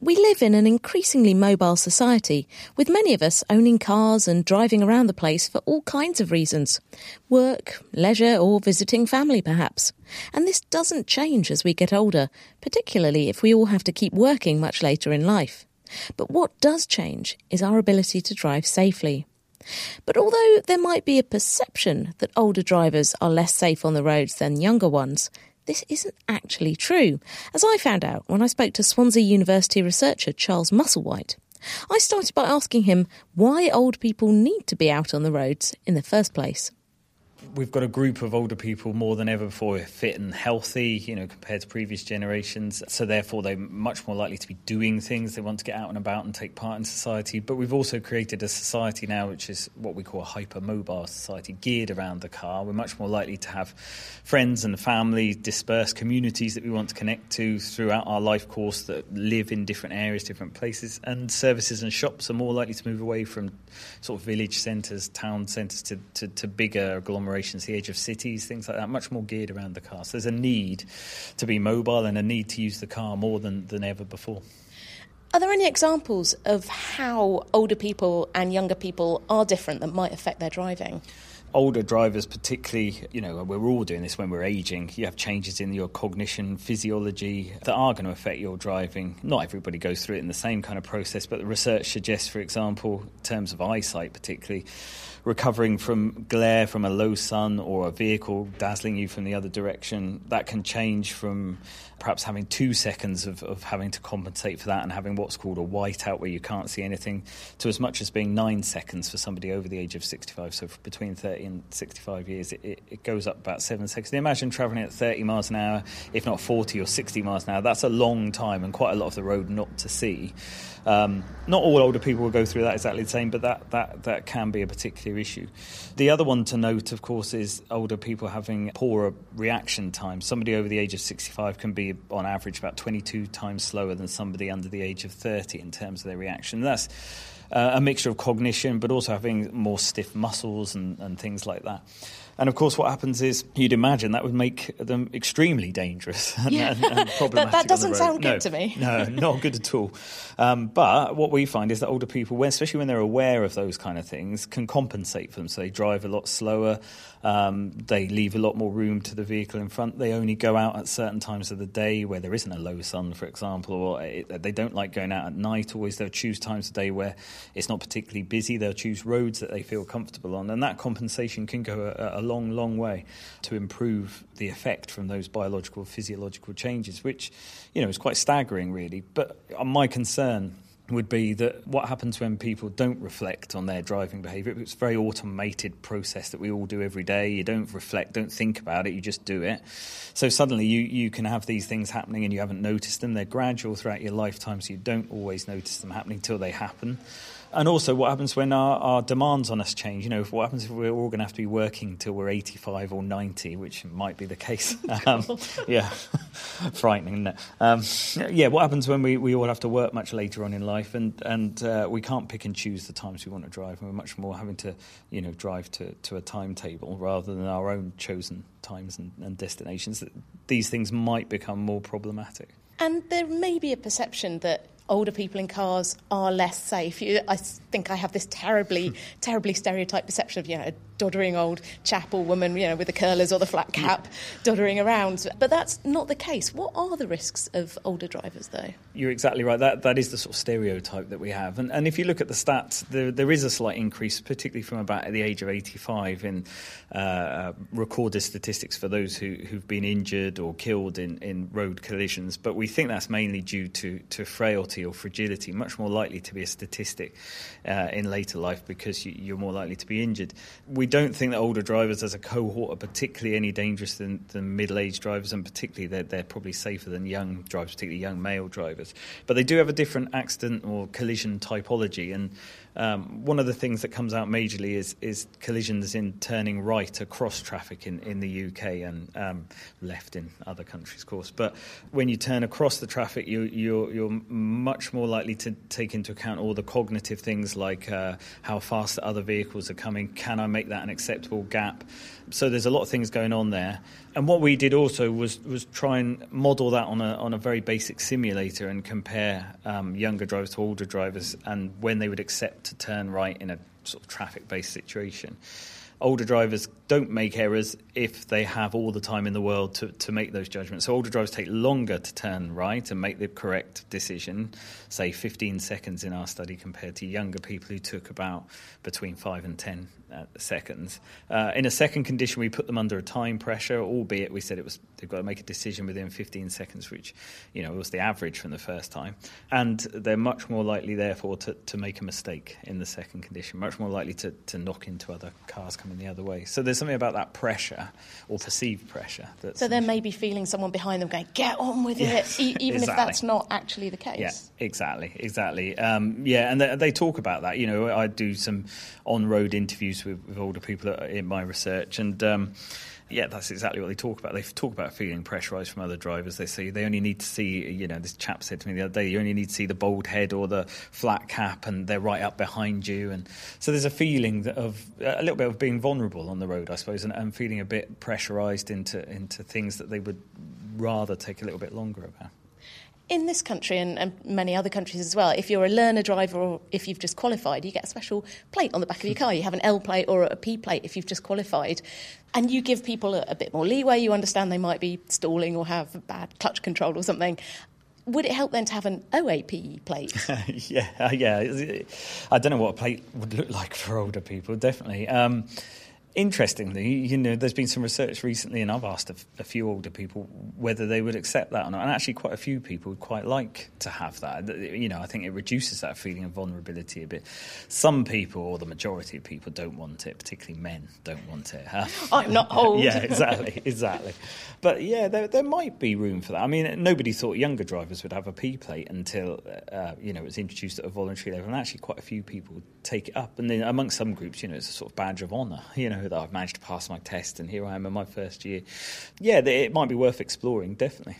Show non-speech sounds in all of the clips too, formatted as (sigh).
We live in an increasingly mobile society, with many of us owning cars and driving around the place for all kinds of reasons work, leisure, or visiting family, perhaps. And this doesn't change as we get older, particularly if we all have to keep working much later in life. But what does change is our ability to drive safely. But although there might be a perception that older drivers are less safe on the roads than younger ones, this isn't actually true, as I found out when I spoke to Swansea University researcher Charles Musselwhite. I started by asking him why old people need to be out on the roads in the first place we've got a group of older people more than ever before fit and healthy, you know, compared to previous generations. So therefore, they're much more likely to be doing things. They want to get out and about and take part in society. But we've also created a society now, which is what we call a hypermobile society, geared around the car. We're much more likely to have friends and family, dispersed communities that we want to connect to throughout our life course that live in different areas, different places. And services and shops are more likely to move away from sort of village centres, town centres, to, to, to bigger agglomerations the age of cities, things like that, much more geared around the car. So there's a need to be mobile and a need to use the car more than, than ever before. Are there any examples of how older people and younger people are different that might affect their driving? older drivers, particularly, you know, we're all doing this when we're aging. You have changes in your cognition, physiology that are going to affect your driving. Not everybody goes through it in the same kind of process, but the research suggests, for example, in terms of eyesight, particularly, recovering from glare from a low sun or a vehicle dazzling you from the other direction, that can change from perhaps having two seconds of, of having to compensate for that and having what's called a whiteout where you can't see anything to as much as being nine seconds for somebody over the age of 65. So between 30 and 65 years, it, it, it goes up about seven seconds. Imagine travelling at 30 miles an hour, if not 40 or 60 miles an hour. That's a long time and quite a lot of the road not to see. Um, not all older people will go through that exactly the same, but that, that, that can be a particular issue. The other one to note, of course, is older people having poorer reaction time. Somebody over the age of 65 can be, on average, about 22 times slower than somebody under the age of 30 in terms of their reaction. That's uh, a mixture of cognition, but also having more stiff muscles and, and things like that. And of course, what happens is you'd imagine that would make them extremely dangerous (laughs) and, yeah. and, and problematic. (laughs) that, that doesn't sound good no, to me. (laughs) no, not good at all. Um, but what we find is that older people, especially when they're aware of those kind of things, can compensate for them. So they drive a lot slower. Um, they leave a lot more room to the vehicle in front. They only go out at certain times of the day where there isn't a low sun, for example, or it, they don't like going out at night. Always they'll choose times of day where it's not particularly busy. They'll choose roads that they feel comfortable on, and that compensation can go a, a long, long way to improve the effect from those biological, physiological changes, which, you know, is quite staggering, really. But uh, my concern would be that what happens when people don't reflect on their driving behaviour. It's a very automated process that we all do every day. You don't reflect, don't think about it, you just do it. So suddenly you, you can have these things happening and you haven't noticed them. They're gradual throughout your lifetime, so you don't always notice them happening till they happen and also what happens when our, our, demands on us change. You know, what happens if we're all going to have to be working till we're 85 or 90, which might be the case. (laughs) Um, yeah, (laughs) frightening. isn't Um, yeah, what happens when we, we all have to work much later on in life and, and uh, we can't pick and choose the times we want to drive and we're much more having to, you know, drive to, to a timetable rather than our own chosen times and, and destinations. These things might become more problematic. And there may be a perception that older people in cars are less safe. I think I have this terribly, (laughs) terribly stereotyped perception of you know doddering old chap or woman, you know, with the curlers or the flat cap, doddering around. But that's not the case. What are the risks of older drivers, though? You're exactly right. That that is the sort of stereotype that we have. And and if you look at the stats, there there is a slight increase, particularly from about the age of 85, in uh, recorded statistics for those who who've been injured or killed in in road collisions. But we think that's mainly due to to frailty or fragility. Much more likely to be a statistic uh, in later life because you, you're more likely to be injured. We don't think that older drivers as a cohort are particularly any dangerous than, than middle-aged drivers, and particularly they're, they're probably safer than young drivers, particularly young male drivers. But they do have a different accident or collision typology, and um, one of the things that comes out majorly is, is collisions in turning right across traffic in, in the UK and um, left in other countries, of course. But when you turn across the traffic, you, you're, you're much more likely to take into account all the cognitive things like uh, how fast other vehicles are coming. Can I make that an acceptable gap? So there's a lot of things going on there. And what we did also was was try and model that on a on a very basic simulator and compare um, younger drivers to older drivers and when they would accept to turn right in a sort of traffic based situation older drivers don't make errors if they have all the time in the world to, to make those judgments. So older drivers take longer to turn right and make the correct decision, say 15 seconds in our study compared to younger people who took about between 5 and 10 uh, seconds. Uh, in a second condition, we put them under a time pressure, albeit we said it was they've got to make a decision within 15 seconds, which you know was the average from the first time, and they're much more likely, therefore, to, to make a mistake in the second condition, much more likely to, to knock into other cars coming the other way. So there's something about that pressure or perceived pressure. That's so they may be feeling someone behind them going, "Get on with yes, it," e- even exactly. if that's not actually the case. Yeah, exactly, exactly. Um, yeah, and they, they talk about that. You know, I do some on-road interviews with, with older people that are in my research, and um, yeah, that's exactly what they talk about. They talk about feeling pressurised from other drivers. They say they only need to see, you know, this chap said to me the other day, you only need to see the bald head or the flat cap, and they're right up behind you. And so there's a feeling of a little bit of being vulnerable on the road, I suppose, and, and feeling a bit pressurised into into things that they would rather take a little bit longer about in this country and, and, many other countries as well, if you're a learner driver or if you've just qualified, you get a special plate on the back of your (laughs) car. You have an L plate or a P plate if you've just qualified. And you give people a, a bit more leeway. You understand they might be stalling or have bad clutch control or something would it help then to have an OAP plate? (laughs) yeah, yeah. I don't know what a plate would look like for older people. Definitely. Um, Interestingly, you know, there's been some research recently, and I've asked a, a, few older people whether they would accept that or not. And actually, quite a few people would quite like to have that. You know, I think it reduces that feeling of vulnerability a bit. Some people, or the majority of people, don't want it, particularly men, don't want it. (laughs) I'm not (laughs) old. yeah, exactly, (laughs) exactly. But yeah, there, there might be room for that. I mean, nobody thought younger drivers would have a P plate until, uh, you know, it was introduced at a voluntary level. And actually, quite a few people take it up. And then amongst some groups, you know, it's a sort of badge of honour, you know that I've managed to pass my test, and here I am in my first year. Yeah, it might be worth exploring, definitely.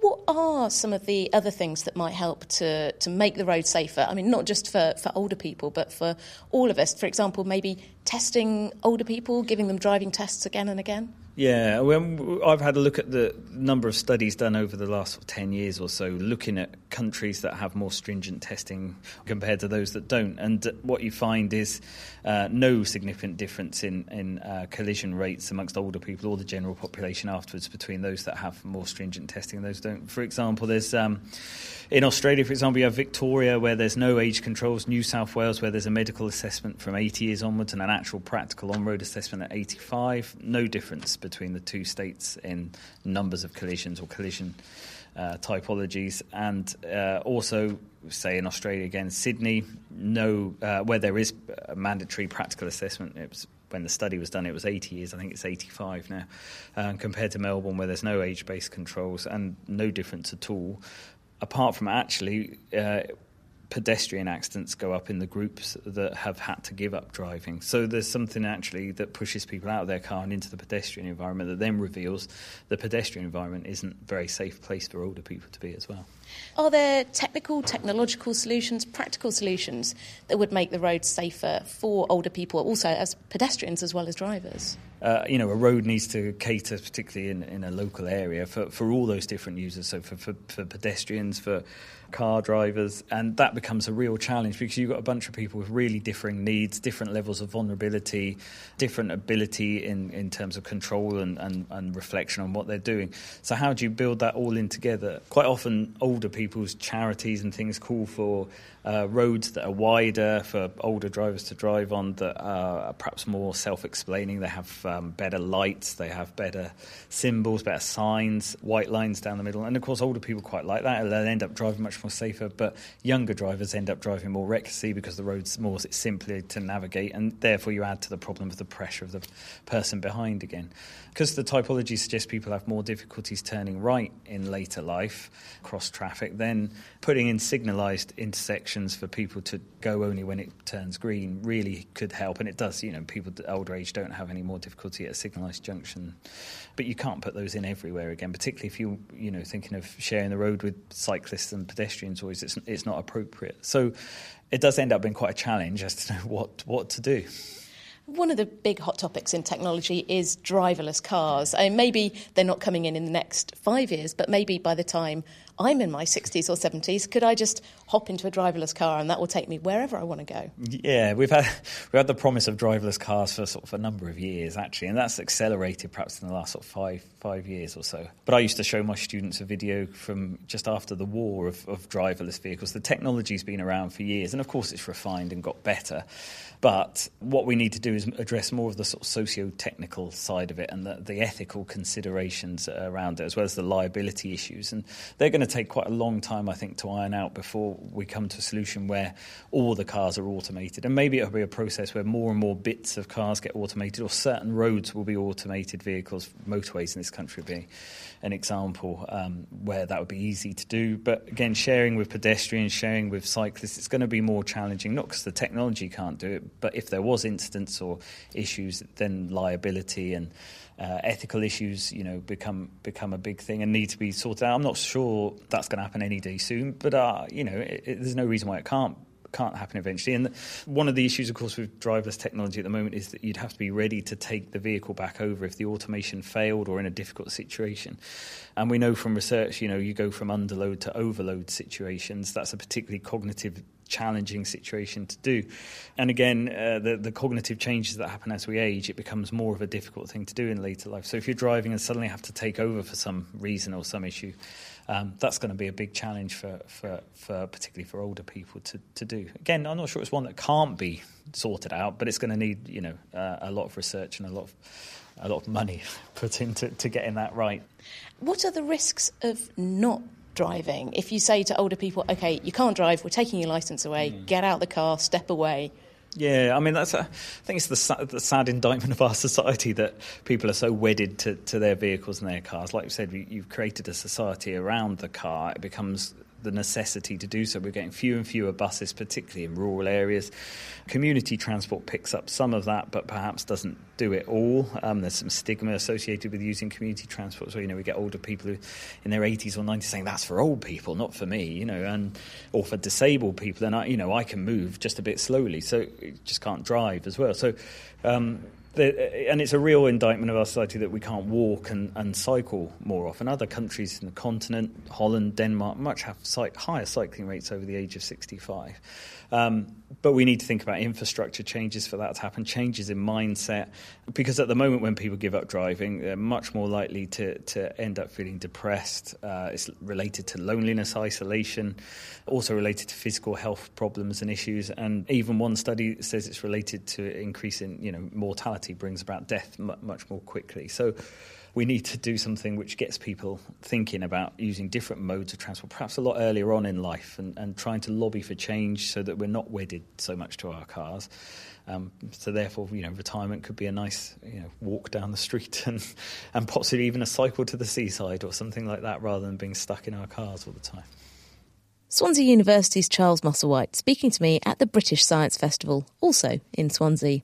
What are some of the other things that might help to, to make the road safer? I mean, not just for, for older people, but for all of us. For example, maybe testing older people, giving them driving tests again and again? Yeah, well, I've had a look at the number of studies done over the last 10 years or so, looking at countries that have more stringent testing compared to those that don't. And what you find is uh, no significant difference in, in uh, collision rates amongst older people or the general population afterwards between those that have more stringent testing and those don't. For example, there's. Um, in Australia, for example, you have Victoria, where there's no age controls, New South Wales, where there's a medical assessment from 80 years onwards and an actual practical on road assessment at 85. No difference between the two states in numbers of collisions or collision uh, typologies. And uh, also, say in Australia again, Sydney, no, uh, where there is a mandatory practical assessment, it was when the study was done, it was 80 years. I think it's 85 now, um, compared to Melbourne, where there's no age based controls and no difference at all apart from actually uh, pedestrian accidents go up in the groups that have had to give up driving. So there's something actually that pushes people out of their car and into the pedestrian environment that then reveals the pedestrian environment isn't a very safe place for older people to be as well. Are there technical, technological solutions, practical solutions that would make the roads safer for older people, also as pedestrians as well as drivers? Uh, you know, a road needs to cater, particularly in, in a local area, for, for all those different users. So for, for, for pedestrians, for car drivers, and that becomes a real challenge because you've got a bunch of people with really differing needs, different levels of vulnerability, different ability in, in terms of control and, and, and reflection on what they're doing. So, how do you build that all in together? Quite often, older people's charities and things call for uh, roads that are wider for older drivers to drive on that are perhaps more self explaining. They have um, better lights, they have better symbols, better signs, white lines down the middle. And of course, older people quite like that. They'll end up driving much more safer. But younger drivers end up driving more recklessly because the road's more simpler to navigate. And therefore, you add to the problem of the pressure of the person behind again. Because the typology suggests people have more difficulties turning right in later life, cross traffic, then putting in signalised intersections for people to go only when it turns green really could help. And it does, you know, people older age don't have any more difficulty at a signalised junction. But you can't put those in everywhere again, particularly if you're, you know, thinking of sharing the road with cyclists and pedestrians always, it's, it's not appropriate. So it does end up being quite a challenge as to know (laughs) what, what to do. One of the big hot topics in technology is driverless cars. I mean, maybe they're not coming in in the next five years, but maybe by the time I'm in my 60s or 70s, could I just hop into a driverless car and that will take me wherever I want to go? Yeah, we've had we had the promise of driverless cars for sort of a number of years actually, and that's accelerated perhaps in the last sort of five five years or so. But I used to show my students a video from just after the war of, of driverless vehicles. The technology's been around for years, and of course it's refined and got better. But what we need to do is address more of the sort of socio-technical side of it and the, the ethical considerations around it, as well as the liability issues. And they're going to take quite a long time, I think, to iron out before we come to a solution where all the cars are automated. And maybe it'll be a process where more and more bits of cars get automated, or certain roads will be automated vehicles. Motorways in this country be an example um, where that would be easy to do. But again, sharing with pedestrians, sharing with cyclists, it's going to be more challenging, not because the technology can't do it, but if there was incidents or issues, then liability and uh, ethical issues, you know, become become a big thing and need to be sorted out. I'm not sure that's going to happen any day soon, but uh, you know, it, it, there's no reason why it can't can't happen eventually. And one of the issues, of course, with driverless technology at the moment is that you'd have to be ready to take the vehicle back over if the automation failed or in a difficult situation. And we know from research, you know, you go from underload to overload situations. That's a particularly cognitive challenging situation to do. And again, uh, the, the cognitive changes that happen as we age, it becomes more of a difficult thing to do in later life. So if you're driving and suddenly have to take over for some reason or some issue, um, that's going to be a big challenge for, for, for particularly for older people to, to do. Again, I'm not sure it's one that can't be sorted out, but it's going to need you know uh, a lot of research and a lot of a lot of money (laughs) put into to getting that right. What are the risks of not driving. If you say to older people, okay, you can't drive, we're taking your license away, mm. get out the car, step away. Yeah, I mean, that's a, I think it's the, the, sad indictment of our society that people are so wedded to, to their vehicles and their cars. Like you said, you've created a society around the car. It becomes the necessity to do so. We're getting fewer and fewer buses, particularly in rural areas. Community transport picks up some of that, but perhaps doesn't do it all. Um, there's some stigma associated with using community transport. So, you know, we get older people who, in their 80s or 90s saying, that's for old people, not for me, you know, and or for disabled people. And, I, you know, I can move just a bit slowly, so just can't drive as well. So, um, and it's a real indictment of our society that we can't walk and, and cycle more often. Other countries in the continent, Holland, Denmark, much have higher cycling rates over the age of 65. Um, but we need to think about infrastructure changes for that to happen, changes in mindset, because at the moment when people give up driving, they're much more likely to, to end up feeling depressed. Uh, it's related to loneliness, isolation, also related to physical health problems and issues. And even one study says it's related to increase in you know mortality, brings about death much more quickly. So we need to do something which gets people thinking about using different modes of transport, perhaps a lot earlier on in life, and, and trying to lobby for change so that we're not wedded so much to our cars. Um, so therefore, you know, retirement could be a nice, you know, walk down the street (laughs) and, and possibly even a cycle to the seaside or something like that, rather than being stuck in our cars all the time. Swansea University's Charles Musselwhite speaking to me at the British Science Festival, also in Swansea.